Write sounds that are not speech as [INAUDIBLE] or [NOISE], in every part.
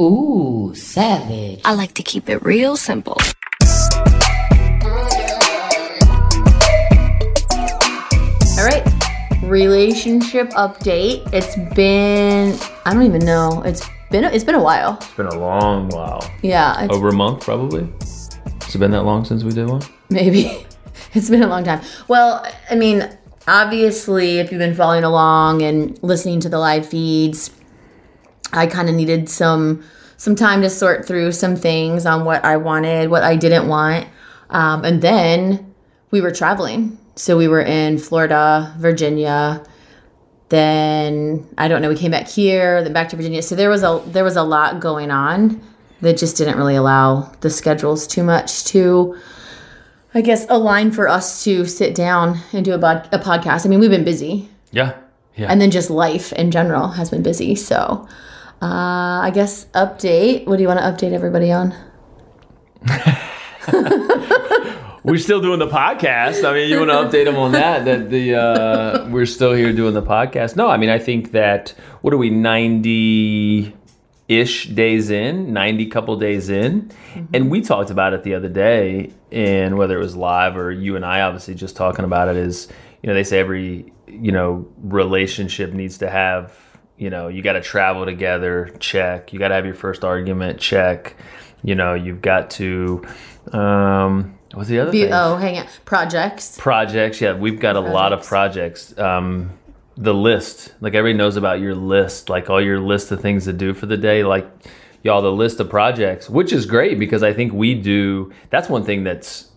Ooh, savage. I like to keep it real simple. All right. Relationship update. It's been I don't even know. It's been it's been a while. It's been a long while. Yeah. Over a month probably. Has it been that long since we did one? Maybe. [LAUGHS] it's been a long time. Well, I mean, obviously if you've been following along and listening to the live feeds, I kind of needed some some time to sort through some things on what I wanted, what I didn't want. Um, and then we were traveling. So we were in Florida, Virginia. Then I don't know, we came back here, then back to Virginia. So there was a there was a lot going on that just didn't really allow the schedules too much to I guess align for us to sit down and do a, bod- a podcast. I mean, we've been busy. Yeah. Yeah. And then just life in general has been busy. So uh, I guess update. What do you want to update everybody on? [LAUGHS] we're still doing the podcast. I mean, you want to update them on that? That the uh, we're still here doing the podcast. No, I mean, I think that what are we ninety ish days in, ninety couple days in, mm-hmm. and we talked about it the other day, and whether it was live or you and I, obviously, just talking about it is, you know, they say every you know relationship needs to have you know, you got to travel together, check. You got to have your first argument, check. You know, you've got to. Um, what's the other Be- thing? Oh, hang on. Projects. Projects. Yeah, we've got projects. a lot of projects. Um, the list, like everybody knows about your list, like all your list of things to do for the day, like y'all the list of projects, which is great because I think we do. That's one thing that's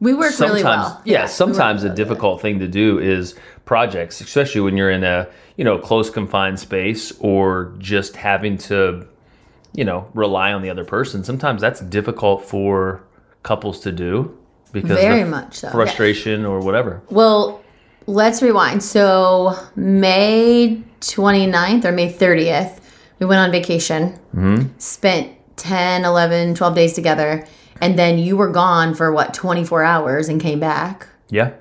we work sometimes, really well. Yeah, yeah sometimes a difficult thing to do is projects, especially when you're in a you know close confined space or just having to you know rely on the other person. Sometimes that's difficult for couples to do because very much so. frustration yeah. or whatever. Well, let's rewind. So May 29th or May 30th, we went on vacation. Mm-hmm. Spent 10, 11, 12 days together. And then you were gone for what, 24 hours and came back. Yeah.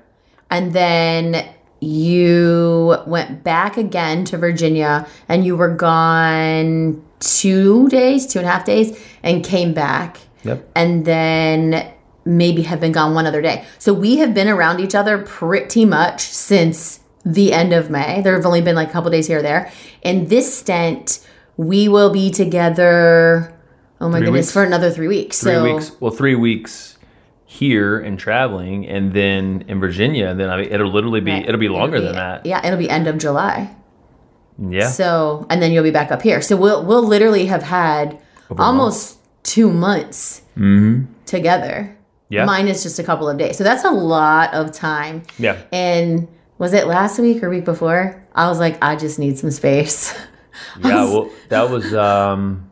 And then you went back again to Virginia and you were gone two days, two and a half days, and came back. Yep. And then maybe have been gone one other day. So we have been around each other pretty much since the end of May. There have only been like a couple days here or there. And this stint, we will be together. Oh my three goodness, weeks? for another three weeks. Three so, weeks. Well, three weeks here and traveling, and then in Virginia. Then I mean, it'll literally be right. it'll be longer it'll be, than that. Yeah, it'll be end of July. Yeah. So and then you'll be back up here. So we'll we'll literally have had Over almost two months mm-hmm. together. Yeah. Mine is just a couple of days. So that's a lot of time. Yeah. And was it last week or week before? I was like, I just need some space. yeah. [LAUGHS] well, that was. um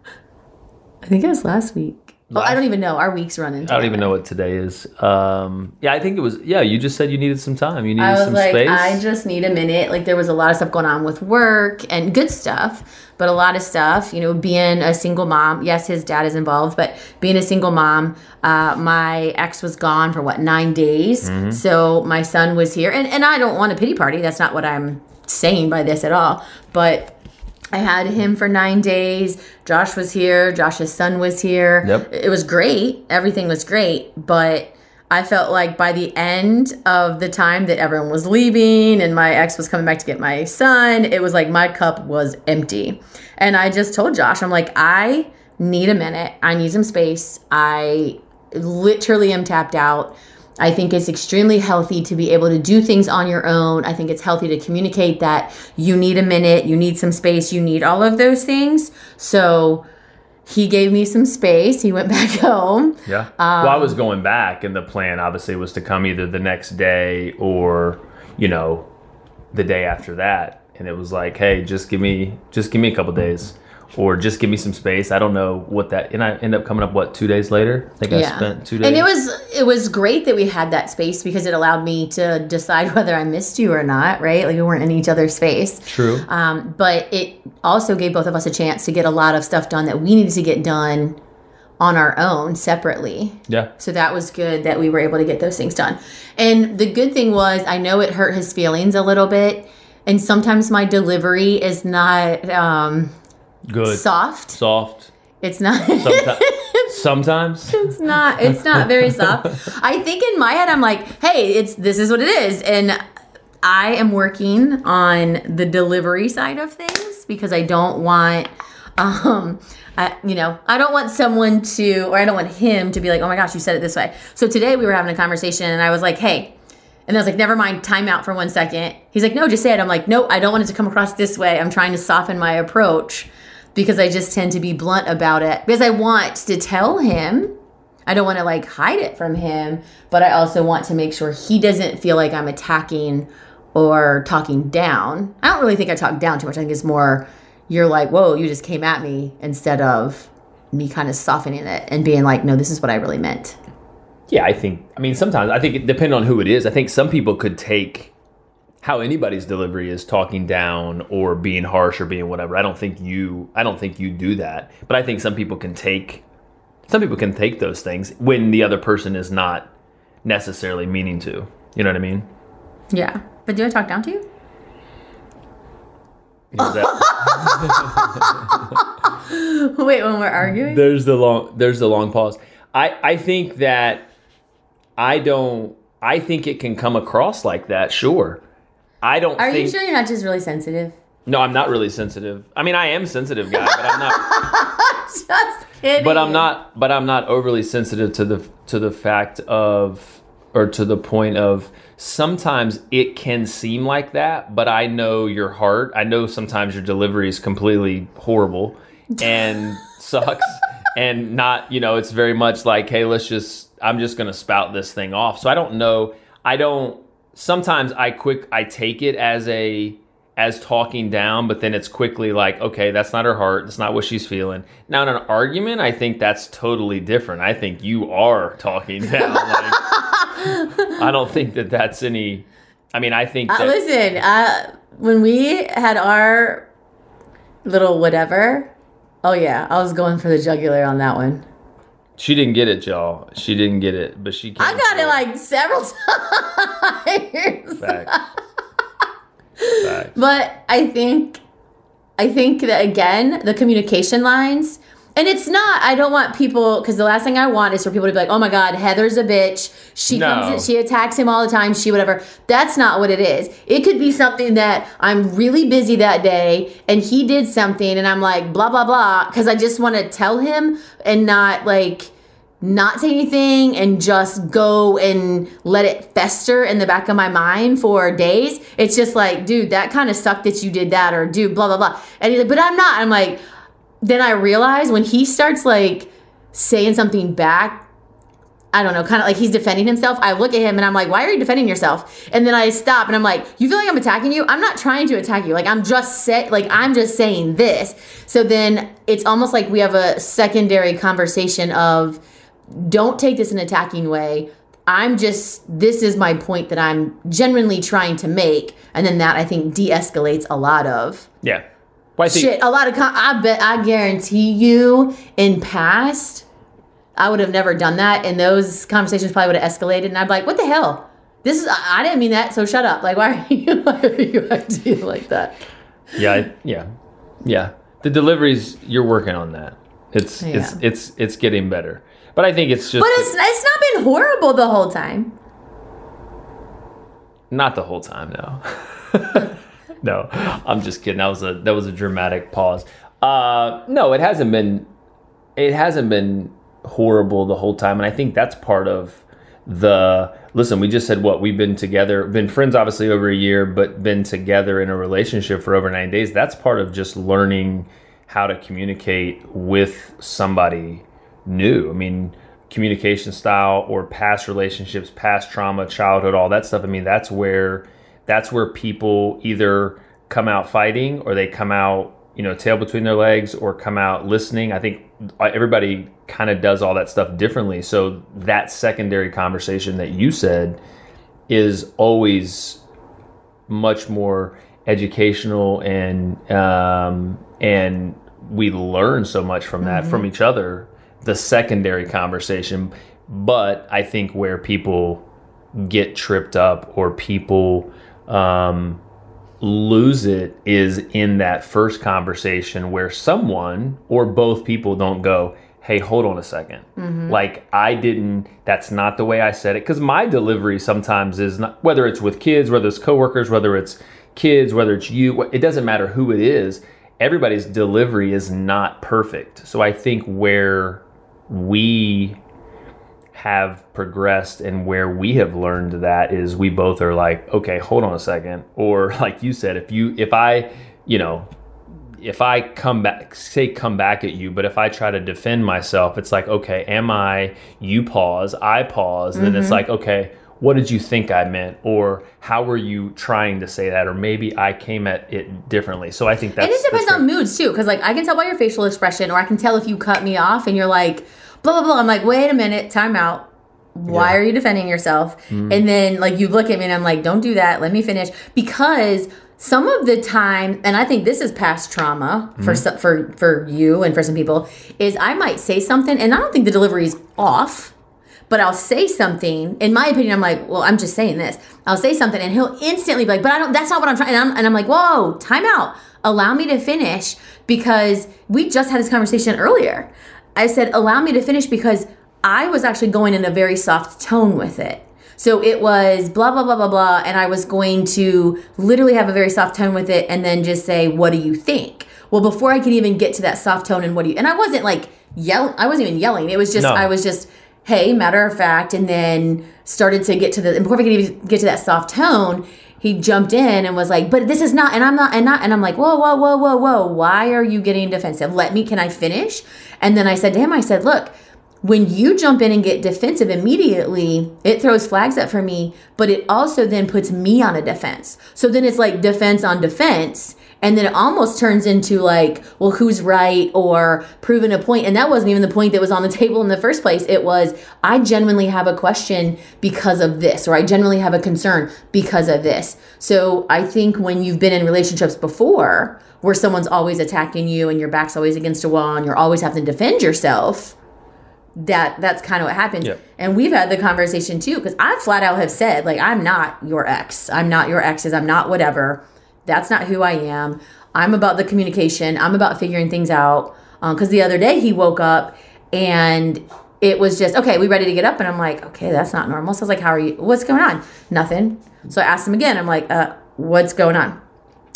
I think it was last week. Well, I don't even know. Our week's running. I don't even know what today is. Um, yeah, I think it was. Yeah, you just said you needed some time. You needed I was some like, space. I just need a minute. Like there was a lot of stuff going on with work and good stuff, but a lot of stuff. You know, being a single mom. Yes, his dad is involved, but being a single mom, uh, my ex was gone for what nine days. Mm-hmm. So my son was here, and and I don't want a pity party. That's not what I'm saying by this at all. But I had him for nine days. Josh was here. Josh's son was here. Yep. It was great. Everything was great. But I felt like by the end of the time that everyone was leaving and my ex was coming back to get my son, it was like my cup was empty. And I just told Josh, I'm like, I need a minute. I need some space. I literally am tapped out. I think it's extremely healthy to be able to do things on your own. I think it's healthy to communicate that you need a minute, you need some space, you need all of those things. So he gave me some space. He went [LAUGHS] back home. Yeah. well, I Um, was going back, and the plan obviously was to come either the next day or, you know, the day after that. And it was like, hey, just give me, just give me a couple days, or just give me some space. I don't know what that. And I end up coming up what two days later. I think I spent two days. And it was it was great that we had that space because it allowed me to decide [LAUGHS] whether I missed you or not, right? Like we weren't in each other's face. true. Um, but it also gave both of us a chance to get a lot of stuff done that we needed to get done on our own separately. yeah. So that was good that we were able to get those things done. And the good thing was, I know it hurt his feelings a little bit. And sometimes my delivery is not um, Good. soft. Soft. It's not. Sometimes. [LAUGHS] sometimes. it's not. It's not very soft. [LAUGHS] I think in my head, I'm like, hey, it's this is what it is, and I am working on the delivery side of things because I don't want. Um, I, you know, I don't want someone to, or I don't want him to be like, oh my gosh, you said it this way. So today we were having a conversation and I was like, hey, and I was like, never mind, time out for one second. He's like, no, just say it. I'm like, no, I don't want it to come across this way. I'm trying to soften my approach because I just tend to be blunt about it because I want to tell him. I don't want to like hide it from him, but I also want to make sure he doesn't feel like I'm attacking or talking down. I don't really think I talk down too much. I think it's more you're like, whoa, you just came at me instead of me kind of softening it and being like, no, this is what I really meant. Yeah, I think. I mean, sometimes I think depends on who it is. I think some people could take how anybody's delivery is talking down or being harsh or being whatever. I don't think you. I don't think you do that. But I think some people can take. Some people can take those things when the other person is not necessarily meaning to. You know what I mean? Yeah. But do I talk down to you? That- [LAUGHS] Wait, when we're arguing? there's the long. There's the long pause. I I think that I don't. I think it can come across like that. Sure. I don't. Are think, you sure you're not just really sensitive? No, I'm not really sensitive. I mean, I am sensitive guy, but I'm not. [LAUGHS] Just kidding. but I'm not. But I'm not overly sensitive to the to the fact of, or to the point of. Sometimes it can seem like that, but I know your heart. I know sometimes your delivery is completely horrible and [LAUGHS] sucks, and not. You know, it's very much like, hey, let's just. I'm just gonna spout this thing off. So I don't know. I don't. Sometimes I quick. I take it as a as talking down, but then it's quickly like, okay, that's not her heart. That's not what she's feeling. Now, in an argument, I think that's totally different. I think you are talking [LAUGHS] down. like, I don't think that that's any. I mean, I think Uh, listen, uh, when we had our little whatever, oh yeah, I was going for the jugular on that one. She didn't get it, y'all. She didn't get it, but she. I got it like several [LAUGHS] times. Facts. [LAUGHS] Facts. But I think I think that again, the communication lines and it's not I don't want people because the last thing I want is for people to be like, "Oh my god, Heather's a bitch. She No. comes in, she attacks him all the time, she whatever." That's not what it is. It could be something that I'm really busy that day and he did something and I'm like, "blah blah blah" cuz I just want to tell him and not like not say anything and just go and let it fester in the back of my mind for days. It's just like, dude, that kind of sucked that you did that, or dude, blah, blah, blah. And he's like, but I'm not. I'm like, then I realize when he starts like saying something back, I don't know, kind of like he's defending himself. I look at him and I'm like, why are you defending yourself? And then I stop and I'm like, you feel like I'm attacking you? I'm not trying to attack you. Like I'm just say, like I'm just saying this. So then it's almost like we have a secondary conversation of don't take this in an attacking way. I'm just this is my point that I'm genuinely trying to make, and then that I think de-escalates a lot of Yeah. Well, I think, shit. A lot of con- I bet I guarantee you in past I would have never done that, and those conversations probably would have escalated, and I'd be like, "What the hell? This is I I didn't mean that, so shut up." Like, why are [LAUGHS] you why are you acting like that? Yeah, I, yeah, yeah. The deliveries, you're working on that. It's it's Yeah. it's it's getting better. But I think it's just But it's it's not been horrible the whole time. not the whole time. No, [LAUGHS] [LAUGHS] no. I'm just kidding. That was a that was a dramatic pause. Uh, no, it hasn't been. It hasn't been horrible the whole time, and I think that's part of the. Listen, we just said what we've been together, been friends obviously over a year, but been together in a relationship for over nine days. That's part of just learning how to communicate with somebody new. I mean, communication style or past relationships, past trauma, childhood, all that stuff. I mean, that's where that's where people either come out fighting or they come out, you know, tail between their legs or come out listening. I think everybody kind of does all that stuff differently. So that secondary conversation that you said is always much more educational and um, and we learn so much from that from each other the secondary conversation but i think where people get tripped up or people um, lose it is in that first conversation where someone or both people don't go hey hold on a 2nd like i didn't that's not the way i said it because my delivery sometimes is not whether it's with kids whether it's coworkers whether it's kids whether it's you it doesn't matter who it is everybody's delivery is not perfect. So i think where we have progressed and where we have learned that is we both are like okay hold on a second. Or [LAUGHS] like you said if you if i you know if i come back say come back at you but if i try to defend myself it's like okay am i you pause i pause and then it's mm-hmm. like okay what did you think i meant? Or how were you trying to say that? Or maybe i came at it differently. So i think that's and it depends on moods too, because like I can tell by your facial expression, or I can tell if you cut me off and you're like blah blah blah. I'm like, wait a minute, time out. Why Yeah. are you defending yourself? Mm. And then like you look at me and I'm like, don't do that. Let me finish because some of the time, and I think this is past trauma for mm-hmm. for for you and for some people, is I might say something and I don't think the delivery is off but I'll say something. In my opinion, I'm like, well, I'm just saying this. I'll say something, and he'll instantly be like, but I don't. That's not what I'm trying. And I'm, and I'm like, whoa, time out. Allow me to finish because we just had this conversation earlier. I said, allow me to finish because I was actually going in a very soft tone with it. So it was blah blah blah blah blah, and I was going to literally have a very soft tone with it, and then just say, "What do you think?" Well, before I could even get to that soft tone, and what do you? And I wasn't like yelling, I wasn't even yelling. It was just No. I was just hey, matter of fact, and then started to get to the and before I could even get to that soft tone, he jumped in and was like, "But this is not," and I'm not, and not, and I'm like, "Whoa, whoa, whoa, whoa, whoa! Why are you getting defensive? Let me, can I finish?" And then I said to him, I said, "Look." When you jump in and get defensive immediately, it throws flags up for me, but it also then puts me on a defense. So then it's like defense on defense. And then it almost turns into like, well, who's right or proving a point. And that wasn't even the point that was on the [LAUGHS] table in the first place. It was, I genuinely have a question because of this, or I genuinely have a concern because of this. So I think when you've been in relationships before where someone's always attacking you and your back's always against a wall and you're always having to defend yourself, that that's kind of what happens. Yep. And we've had the conversation too, because I flat out have said, like, I'm not your ex. I'm not your exes. I'm not whatever. That's not who I am. I'm about the communication. I'm about figuring things out. Because the other day he woke up and it was just, okay, we ready to get up? And I'm like, okay, that's not normal. So I was like, how are you? What's going on? Nothing. So I asked him again. I'm like, uh, what's going on?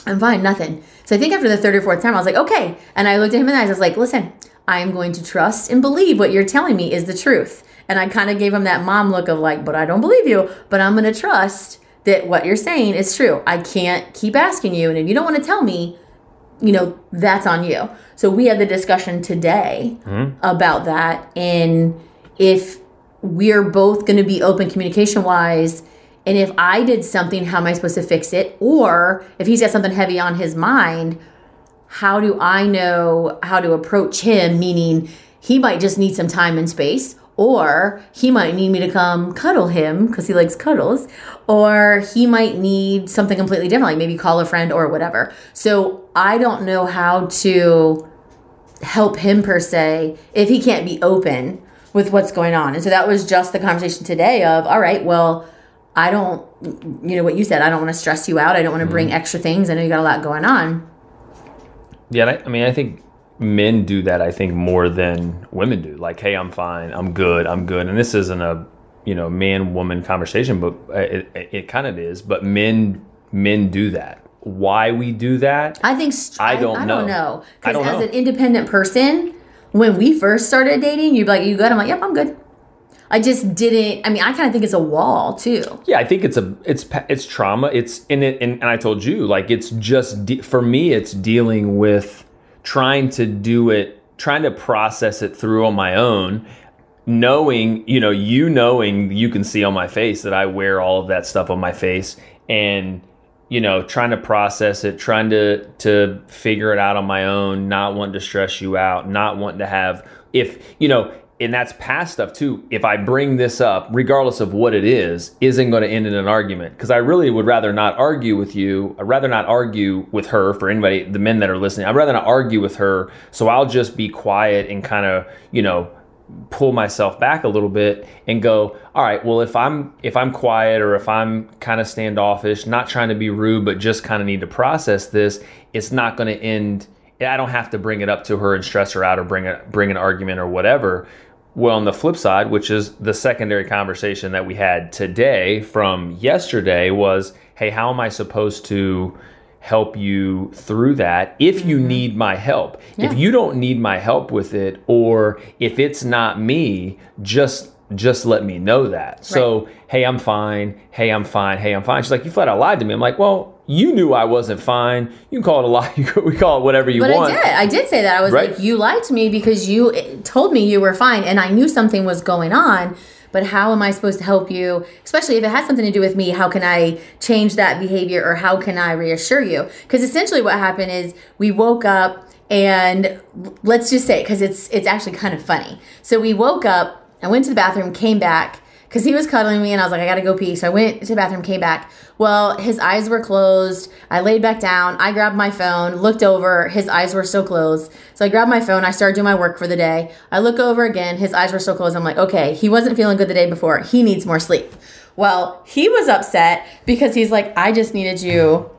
I'm fine, nothing. So I think after the third or fourth time, I was like, okay. And I looked at him in the eyes. I was like, listen, I am going to trust and believe what you're telling me is the truth. And I kind of gave him that mom look of like, but I don't believe you, but I'm going to trust that what you're saying is true. I can't keep asking you. And if you don't want to tell me, you know, that's on you. So we had the discussion today mm-hmm. about that. And if we're both going to be open communication wise. And if I did something, how am I supposed to fix it? Or if he's got something heavy on his mind, how do I know how to approach him? Meaning, he might just need some time and space, or he might need me to come cuddle him because he likes cuddles, or he might need something completely different, like maybe call a friend or whatever. So I don't know how to help him per se if he can't be open with what's going on. And so that was just the conversation today of, all right, well, I don't, you know, what you said, I don't want to stress you out. I don't want to mm-hmm. bring extra things. I know you got a lot going on. Yeah, I, I mean, I think men do that. I think more than women do. Like, hey, I'm fine. I'm good. I'm good. And this isn't a you know man woman conversation, but uh, it, it, it kind of is. But men men do that. Why we do that? I think I don't I, know. don't know I because as an independent person, when we first started dating, you'd be like, "You good?" I'm like, "Yep, I'm good." I just didn't. I mean, I kind of think it's a wall too. Yeah, I think it's a it's it's trauma. It's in it, and, and I told you like it's just de- for me. It's dealing with trying to do it, trying to process it through on my own, knowing you know you knowing you can see on my face that I wear all of that stuff on my face, and you know trying to process it, trying to to figure it out on my own, not wanting to stress you out, not wanting to have if you know and that's past stuff too. If I bring this up, regardless of what it is, isn't going to end in an argument because I really would rather not argue with you. I'd rather not argue with her for anybody, the men that are listening. I'd rather not argue with her. So I'll just be quiet and kind of, you know, pull myself back a little bit and go, all right, well if I'm if I'm quiet or if I'm kind of standoffish, not trying to be rude, but just kind of need to process this, it's not going to end I don't have to bring it up to her and stress her out or bring a bring an argument or whatever. Well, on the flip side, which is the secondary conversation that we had today from yesterday, was hey, how am I supposed to help you through that if you mm-hmm. need my help? If you don't need my help with it, or if it's not me, just just let me know that. So, hey, I'm fine. Hey, I'm fine. Hey, I'm fine. She's like, you flat out lied to me. I'm like, well, you knew I wasn't fine. You can call it a lie. [LAUGHS] We call it whatever you But want. I did. I did say that. I was Right. like, you lied to me because you eh, told me you were fine, and I knew something was going on. But how am I supposed to help you? Especially if it has something to do with me, how can I change that behavior or how can I reassure you? Because essentially, what happened is we woke up and let's just say because it's it's actually kind of funny. So we woke up. I went to the bathroom, came back because he was cuddling me, and I was like, I gotta go pee. So I went to the bathroom, came back. Well, his eyes were closed. I laid back down. I grabbed my phone, looked over. His eyes were still closed. So I grabbed my phone. I started doing my work for the day. I look over again. His eyes were still closed. I'm like, okay, he wasn't feeling good the day before. He needs more sleep. Well, he was upset because he's like, I just needed you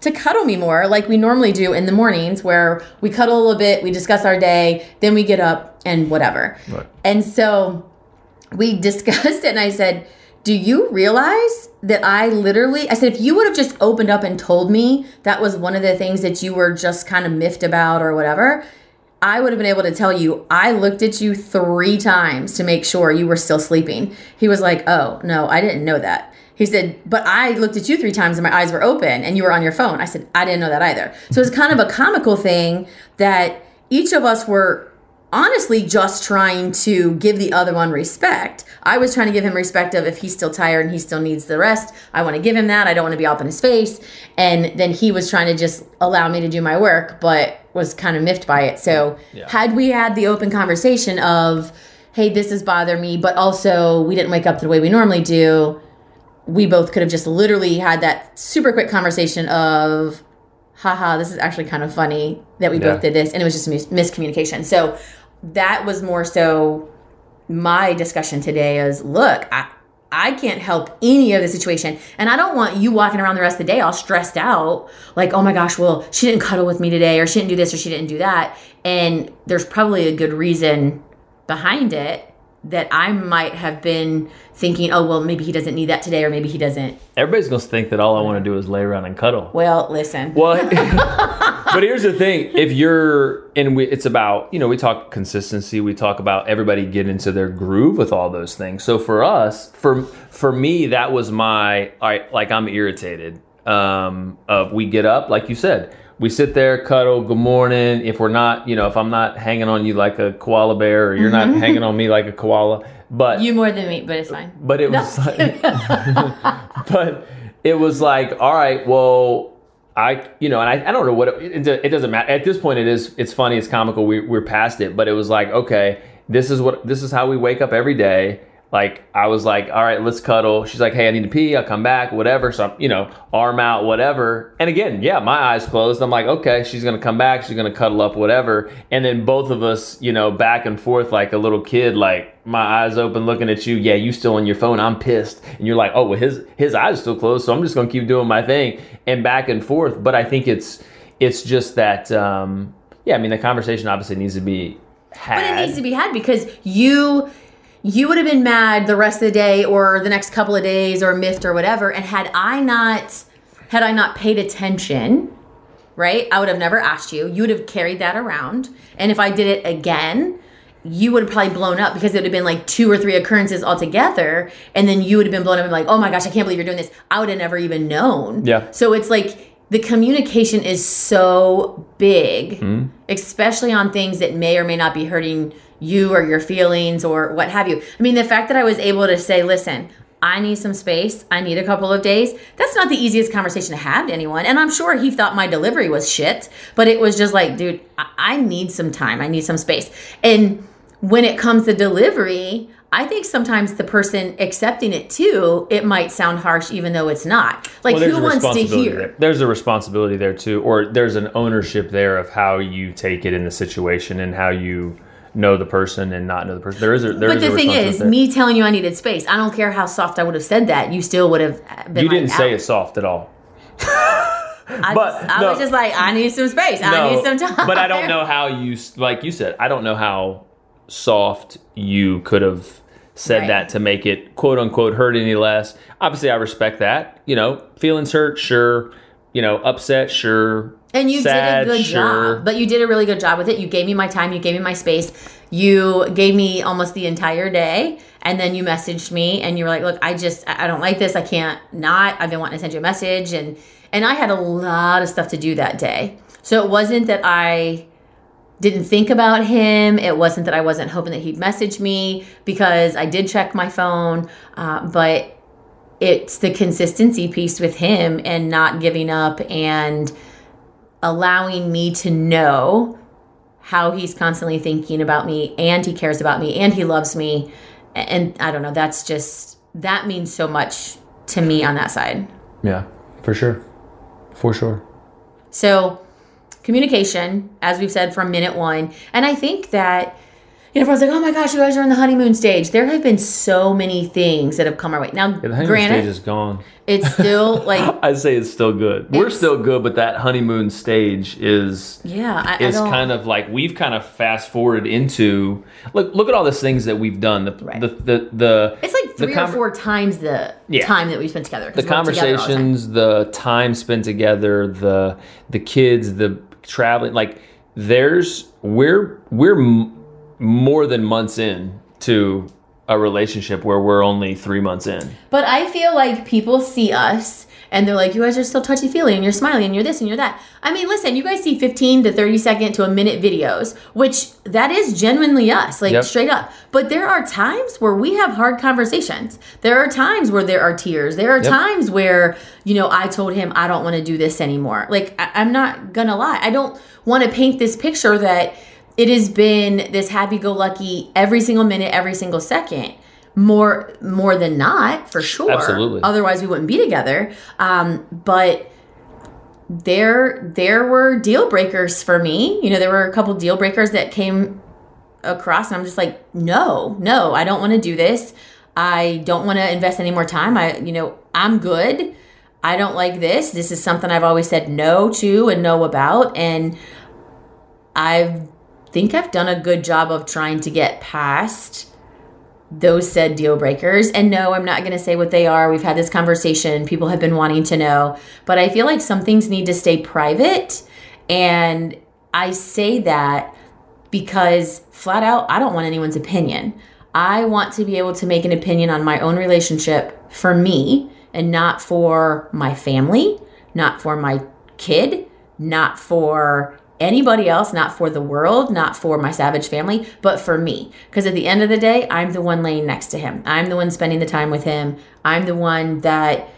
to cuddle me more like we normally do in the mornings where we cuddle a little bit, we discuss our day, then we get up and whatever. Right. And so we [LAUGHS] discussed it and I said, "Do you realize that I literally I said if you would have just opened up and told me that was one of the things that you were just kind of miffed about or whatever, I would have been able to tell you I looked at you 3 times to make sure you were still sleeping." He was like, "Oh, no, I didn't know that." He said, but I looked at you three times and my eyes were open and you were on your phone. I said, I didn't know that either. So it's kind of a comical thing that each of us were honestly just trying to give the other one respect. I was trying to give him respect of if he's still tired and he still needs the rest, I want to give him that. I don't want to be up in his face. And then he was trying to just allow me to do my work, but was kind of miffed by it. So had we had the open conversation of, hey, this is bothering me, but also we didn't wake up the way we normally do, we both could have just literally had that super quick conversation of, haha, this is actually kind of funny that we Yeah. both did this. And it was just mis- miscommunication. So that was more so my discussion today is look, I, I can't help any of the situation. And I don't want you walking around the rest of the day all stressed out, like, oh my gosh, well, she didn't cuddle with me today, or she didn't do this, or she didn't do that. And there's probably a good reason behind it that I might have been thinking, oh, well, maybe he doesn't need that today, or maybe he doesn't. Everybody's gonna think that all I want to do is lay around and cuddle. Well, listen. Well, [LAUGHS] [LAUGHS] but here's the thing: if you're and we, it's about you know we talk consistency, we talk about everybody get into their groove with all those things. So for us, for for me, that was my all right. Like I'm irritated. Um, of we get up, like you said, we sit there, cuddle, good morning. If we're not, you know, if I'm not hanging on you like a koala bear, or you're not mm-hmm. hanging on me like a koala, but You more than me, but it's fine. but it was like, [LAUGHS] but it was like, all right, well, I, you know, and I, I don't know what it, it, it doesn't matter at this point. It is, it's funny, it's comical. We, we're past it, but it was like, okay, this is what, this is how we wake up every day. Like I was like, all right, let's cuddle. She's like, hey, I need to pee. I'll come back, whatever. So I'm, you know, arm out, whatever. And again, yeah, my eyes closed. I'm like, okay, she's gonna come back. She's gonna cuddle up, whatever. And then both of us, you know, back and forth like a little kid, like my eyes open, looking at you. Yeah, you still on your phone. I'm pissed. And you're like, oh, well, his his eyes still closed, so I'm just gonna keep doing my thing and back and forth. But I think it's it's just that, um, yeah. I mean, the conversation obviously needs to be had. But it needs to be had because you you would have been mad the rest of the day or the next couple of days or miffed or whatever. And had I not had I not paid attention, right, I would have never asked you. You would have carried that around. And if I did it again, you would have probably blown up because it would have been like two or three occurrences altogether. And then you would have been blown up and like, oh my gosh, I can't believe you're doing this. I would have never even known. Yeah. So it's like the communication is so big, Hmm? especially on things that may or may not be hurting you or your feelings or what have you. I mean, the fact that I was able to say, listen, I need some space. I need a couple of days. That's not the easiest conversation to have to anyone. And I'm sure he thought my delivery was shit, but it was just like, dude, I, I need some time. I need some space. And when it comes to delivery, I think sometimes the person accepting it too, it might sound harsh even though it's not. Like, Well, who wants to hear? there. There's a responsibility there too, or there's an ownership there of how you take it in the situation and how you know the person and not know the person. There is a there But is a the thing is, there. me telling you I needed space, I don't care how soft I would have said that. You still would have been you like, didn't say it soft at all. [LAUGHS] I, but just, I no. was just like, I need some space. I need some time. but I don't [LAUGHS] know how you, like you said, I don't know how soft you could have said Right. that to make it quote unquote hurt any less. Obviously, I respect that. You know, feelings hurt, sure. You know, upset, sure. And you Sad, did a good sure. job. But you did a really good job with it. You gave me my time. You gave me my space. You gave me almost the entire day. And then you messaged me and you were like, look, I just, I don't like this. I can't not. I've been wanting to send you a message. And, and I had a lot of stuff to do that day. So it wasn't that I didn't think about him. It wasn't that I wasn't hoping that he'd message me because I did check my phone. Uh, but it's the consistency piece with him and not giving up and allowing me to know how he's constantly thinking about me and he cares about me and he loves me. And I don't know, that's just, that means so much to me on that side. Yeah, for sure. For sure. So, communication, as we've said from minute one, and I think that you know, everyone's like, "Oh my gosh, you guys are in the honeymoon stage." There have been so many things that have come our way. Now, Yeah, the honeymoon granted, stage is gone. it's still [LAUGHS] like, I'd say it's still good. We're still good, but that honeymoon stage is yeah, I, I is don't. kind of like we've kind of fast forwarded into look look at all these things that we've done. The Right. the, the the it's like the three conver- or four times the Yeah. time that we spent together. 'cause the we're together the time. conversations, the time spent together, the the kids, the traveling. Like there's we're we're m- more than months in to a relationship where we're only three months in. But I feel like people see us and they're like, you guys are still touchy feely and you're smiling and you're this and you're that. I mean, listen, you guys see 15 to 30 second to a minute videos, which that is genuinely us, like Yep. straight up. But there are times where we have hard conversations. There are times where there are tears. There are Yep. times where, you know, I told him I don't want to do this anymore. Like, I- I'm not gonna lie. I don't want to paint this picture that it has been this happy-go-lucky every single minute, every single second. More, more than not, for sure. Absolutely. Otherwise, we wouldn't be together. Um, but there, there were deal breakers for me. You know, there were a couple deal breakers that came across, and I'm just like, no, no, I don't want to do this. I don't want to invest any more time. I, you know, I'm good. I don't like this. This is something I've always said no to and no about, and I think I've done a good job of trying to get past those said deal breakers. And no, I'm not going to say what they are. We've had this conversation. People have been wanting to know. But I feel like some things need to stay private. And I say that because flat out, I don't want anyone's opinion. I want to be able to make an opinion on my own relationship for me and not for my family, not for my kid, not for anybody else, not for the world, not for my savage family, but for me. Because at the end of the day, I'm the one laying next to him. I'm the one spending the time with him. I'm the one that,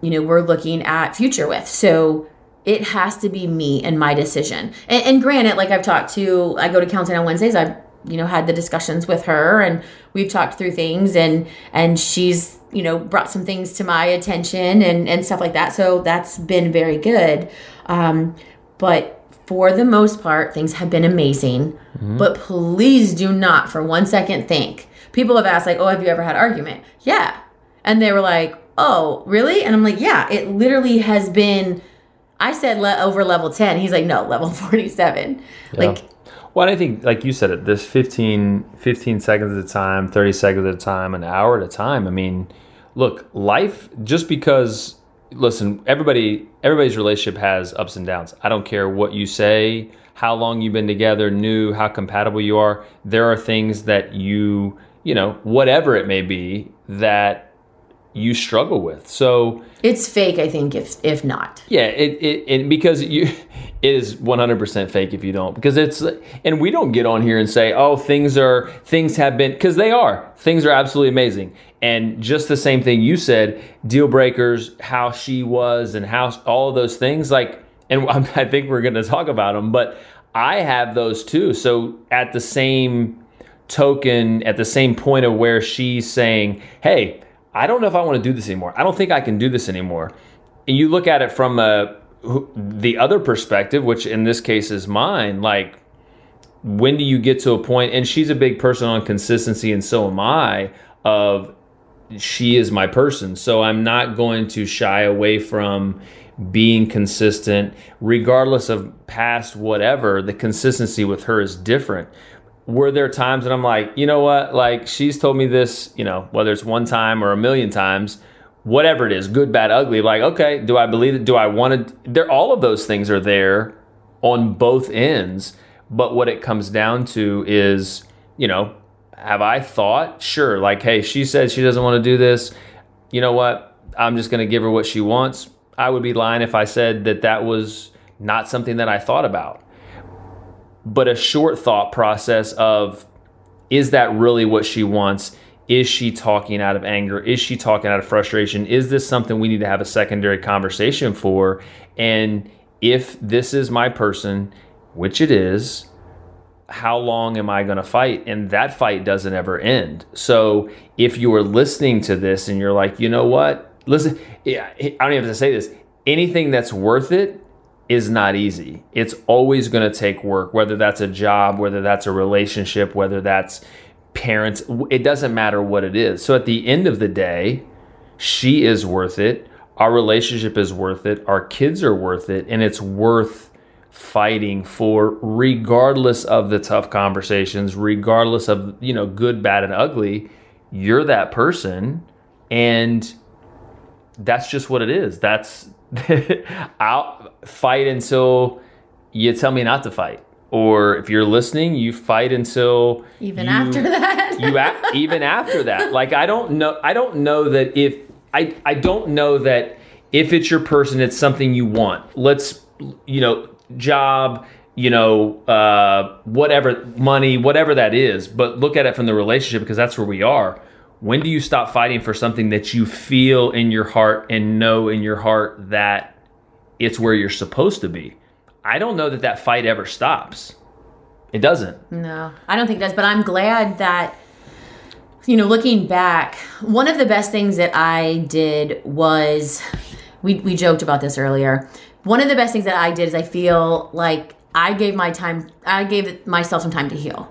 you know, we're looking at future with. So it has to be me and my decision. And, and granted, like I've talked to, I go to counseling on Wednesdays. I've you know had the discussions with her and we've talked through things and and she's you know brought some things to my attention and and stuff like that so that's been very good um but for the most part things have been amazing mm-hmm. but please do not for one second think people have asked like oh have you ever had argument yeah and they were like oh really and i'm like yeah it literally has been I said le- over level 10. He's like, no, level [LAUGHS] 47. Yeah. Like, well, I think, like you said, it this 15, 15 seconds at a time, 30 seconds at a time, an hour at a time. I mean, look, life, just because, listen, everybody, everybody's relationship has ups and downs. I don't care what you say, how long you've been together, new, how compatible you are. There are things that you, you know, whatever it may be, that you struggle with. So it's fake, I think, if if not. Yeah, it, it, it because you [LAUGHS] it is 100% fake if you don't because it's and we don't get on here and say oh things are things have been because they are things are absolutely amazing and just the same thing you said deal breakers how she was and how all of those things like and [LAUGHS] I think we're going to talk about them but I have those too so at the same token at the same point of where she's saying hey I don't know if I want to do this anymore. I don't think I can do this anymore. And you look at it from uh, a, the other perspective, which in this case is mine, like when do you get to a point and she's a big person on consistency and so am I of she is my person. So I'm not going to shy away from being consistent regardless of past whatever. The consistency with her is different were there times that I'm like, you know what? Like she's told me this, you know, whether it's one time or a million times, whatever it is, good, bad, ugly. Like, okay, do I believe it? Do I want to? There, all of those things are there on both ends. But what it comes down to is, you know, have I thought? Sure. Like, hey, she said she doesn't want to do this. You know what? I'm just going to give her what she wants. I would be lying if I said that that was not something that I thought about but a short thought process of is that really what she wants? Is she talking out of anger? Is she talking out of frustration? Is this something we need to have a secondary conversation for? And if this is my person, which it is, how long am I going to fight? And that fight doesn't ever end. So if you are listening to this and you're like, you know what? Listen, I don't even have to say this. Anything that's worth it is not easy. It's always going to take work, whether that's a job, whether that's a relationship, whether that's parents. It doesn't matter what it is. So at the end of the day, she is worth it. Our relationship is worth it. Our kids are worth it. And it's worth fighting for regardless of the tough conversations, regardless of, you know, good, bad, and ugly. You're that person. And that's just what it is. That's [LAUGHS] I'll fight until you tell me not to fight. Or if you're listening, you fight until even you, after that. [LAUGHS] you a- even after that. Like I don't know. I don't know that if I I don't know that if it's your person, it's something you want. Let's you know job you know, uh, whatever money, whatever that is, but look at it from the relationship because that's where we are. When do you stop fighting for something that you feel in your heart and know in your heart that it's where you're supposed to be? I don't know that that fight ever stops. It doesn't. No, I don't think it does. But I'm glad that, you know, looking back, one of the best things that I did was we, we joked about this earlier. One of the best things that I did is I feel like I gave my time, I gave myself some time to heal.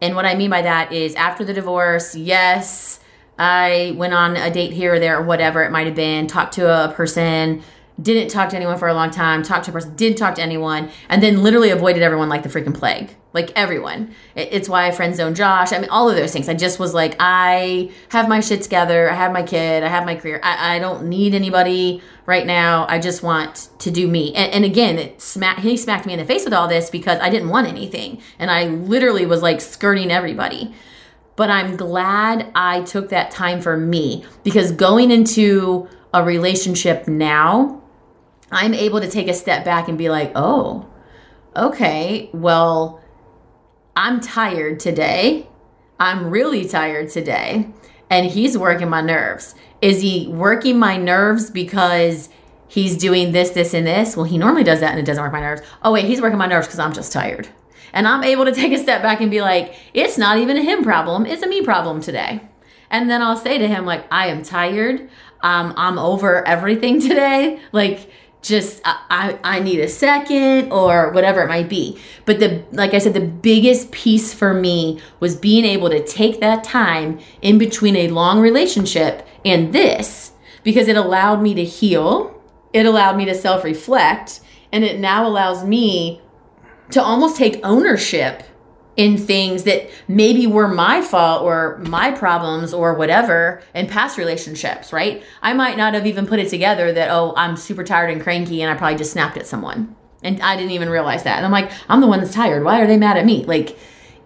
And what I mean by that is after the divorce, yes, I went on a date here or there or whatever it might have been, talked to a person, didn't talk to anyone for a long time, talked to a person, didn't talk to anyone, and then literally avoided everyone like the freaking plague. Like everyone. It's why I friend zone Josh. I mean, all of those things. I just was like, I have my shit together. I have my kid. I have my career. I, I don't need anybody right now. I just want to do me. And, and again, it smack, he smacked me in the face with all this because I didn't want anything. And I literally was like skirting everybody. But I'm glad I took that time for me because going into a relationship now, I'm able to take a step back and be like, oh, okay, well, I'm tired today. I'm really tired today. And he's working my nerves. Is he working my nerves because he's doing this, this, and this? Well, he normally does that and it doesn't work my nerves. Oh, wait, he's working my nerves because I'm just tired. And I'm able to [LAUGHS] take a step back and be like, it's not even a him problem, it's a me problem today. And then I'll say to him, like, I am tired. Um, I'm over everything [LAUGHS] today. Like, just I, I need a second or whatever it might be. But the like i said the biggest piece for me was being able to take that time in between a long relationship and this because it allowed me to heal it allowed me to self-reflect and it now allows me to almost take ownership in things that maybe were my fault or my problems or whatever in past relationships, right? I might not have even put it together that, oh, I'm super tired and cranky and I probably just snapped at someone. And I didn't even realize that. And I'm like, I'm the one that's tired. Why are they mad at me? Like,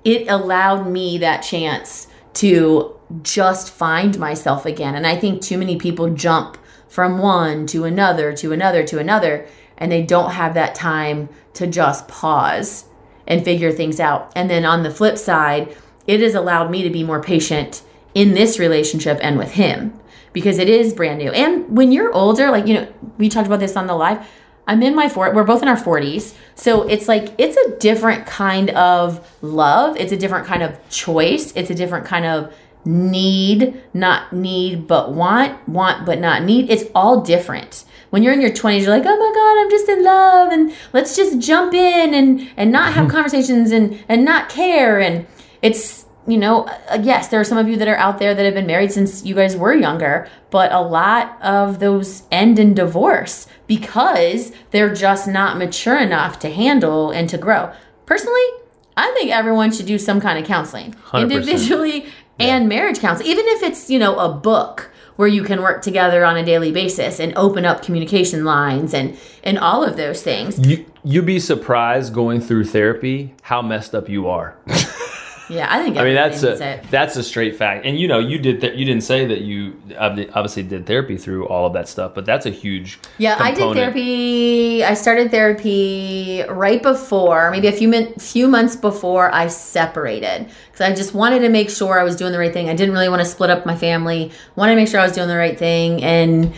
it allowed me that chance to just find myself again. And I think too many people jump from one to another to another to another, and they don't have that time to just pause and figure things out. And then on the flip side, it has allowed me to be more patient in this relationship and with him because it is brand new. And when you're older, like, you know, we talked about this on the live. I'm in my 40s. We're both in our 40s. So it's like, it's a different kind of love. It's a different kind of choice. It's a different kind of need, not need, but want, want, but not need. It's all different when you're in your 20s you're like oh my god i'm just in love and let's just jump in and and not have [LAUGHS] conversations and and not care. And it's you know uh, yes there are some of you that are out there that have been married since you guys were younger but a lot of those end in divorce because they're just not mature enough to handle and to grow. Personally i think everyone should do some kind of counseling 100%. individually and marriage counseling even if it's you know a book where you can work together on a daily basis and open up communication lines and and all of those things. You you'd be surprised going through therapy how messed up you are. [LAUGHS] Yeah, I think. I mean, that's a it. that's a straight fact. And you know, you did th- you didn't say that you obviously did therapy through all of that stuff, but that's a huge. Yeah, component. I did therapy. I started therapy right before, maybe a few min- few months before I separated, because I just wanted to make sure I was doing the right thing. I didn't really want to split up my family. Wanted to make sure I was doing the right thing, and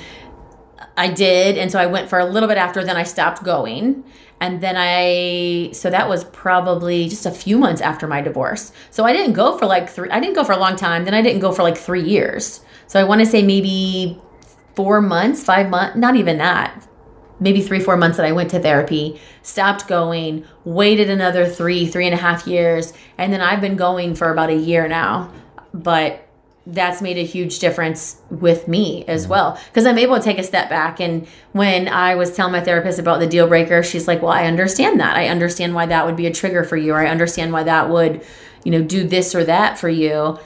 I did. And so I went for a little bit after. Then I stopped going and then I, so that was probably just a few months after my divorce. So I didn't go for like three, I didn't go for a long time. Then I didn't go for like three years. So I want to say maybe four months, five months, not even that. Maybe three, four months that I went to therapy, stopped going, waited another three, three and a half years. And then I've been going for about a year now. But that's made a huge difference with me as mm-hmm. well because I'm able to take a step back. And when I was telling my therapist about the deal breaker, she's like, Well, I understand that. I understand why that would be a trigger for you, or I understand why that would, you know, do this or that for you.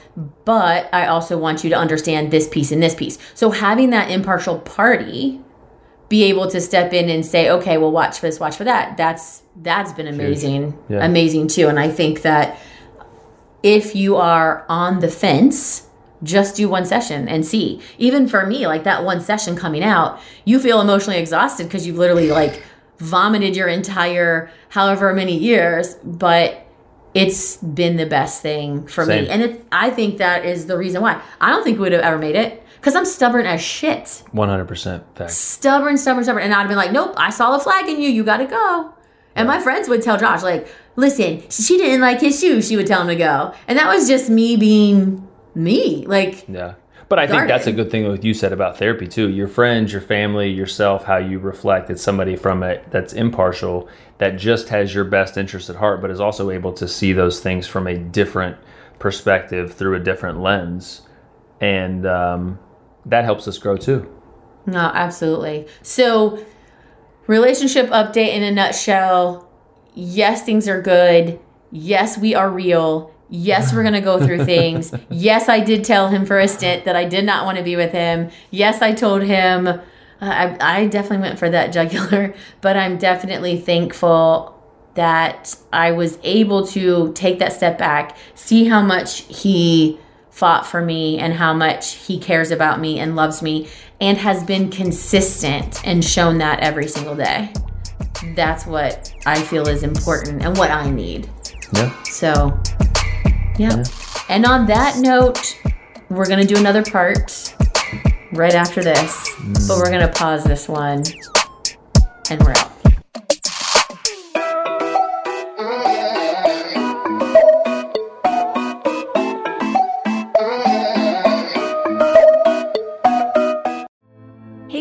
But I also want you to understand this piece and this piece. So having that impartial party be able to step in and say, okay, well, watch for this, watch for that. That's that's been amazing, yeah. amazing too. And I think that if you are on the fence just do one session and see. Even for me, like that one session coming out, you feel emotionally exhausted because you've literally like vomited your entire however many years, but it's been the best thing for Same. me. And it, I think that is the reason why. I don't think we would have ever made it because I'm stubborn as shit. 100% fact. Stubborn, stubborn, stubborn. And I'd have been like, nope, I saw the flag in you. You got to go. And my friends would tell Josh, like, listen, she didn't like his shoes. She would tell him to go. And that was just me being me. Like, yeah. But I think that's a good thing what you said about therapy too. Your friends, your family, yourself, how you reflect. It's somebody from it that's impartial, that just has your best interest at heart, but is also able to see those things from a different perspective through a different lens, and um, that helps us grow too. No, absolutely. So, relationship update in a nutshell. Yes, things are good. Yes, we are real Yes, we're going to go through things. [LAUGHS] yes, I did tell him for a stint that I did not want to be with him. Yes, I told him. Uh, I, I definitely went for that jugular, [LAUGHS] but I'm definitely thankful that I was able to take that step back, see how much he fought for me and how much he cares about me and loves me, and has been consistent and shown that every single day. That's what I feel is important and what I need. Yeah. So, yeah. yeah. And on that note, we're going to do another part right after this, mm. but we're going to pause this one and we're out.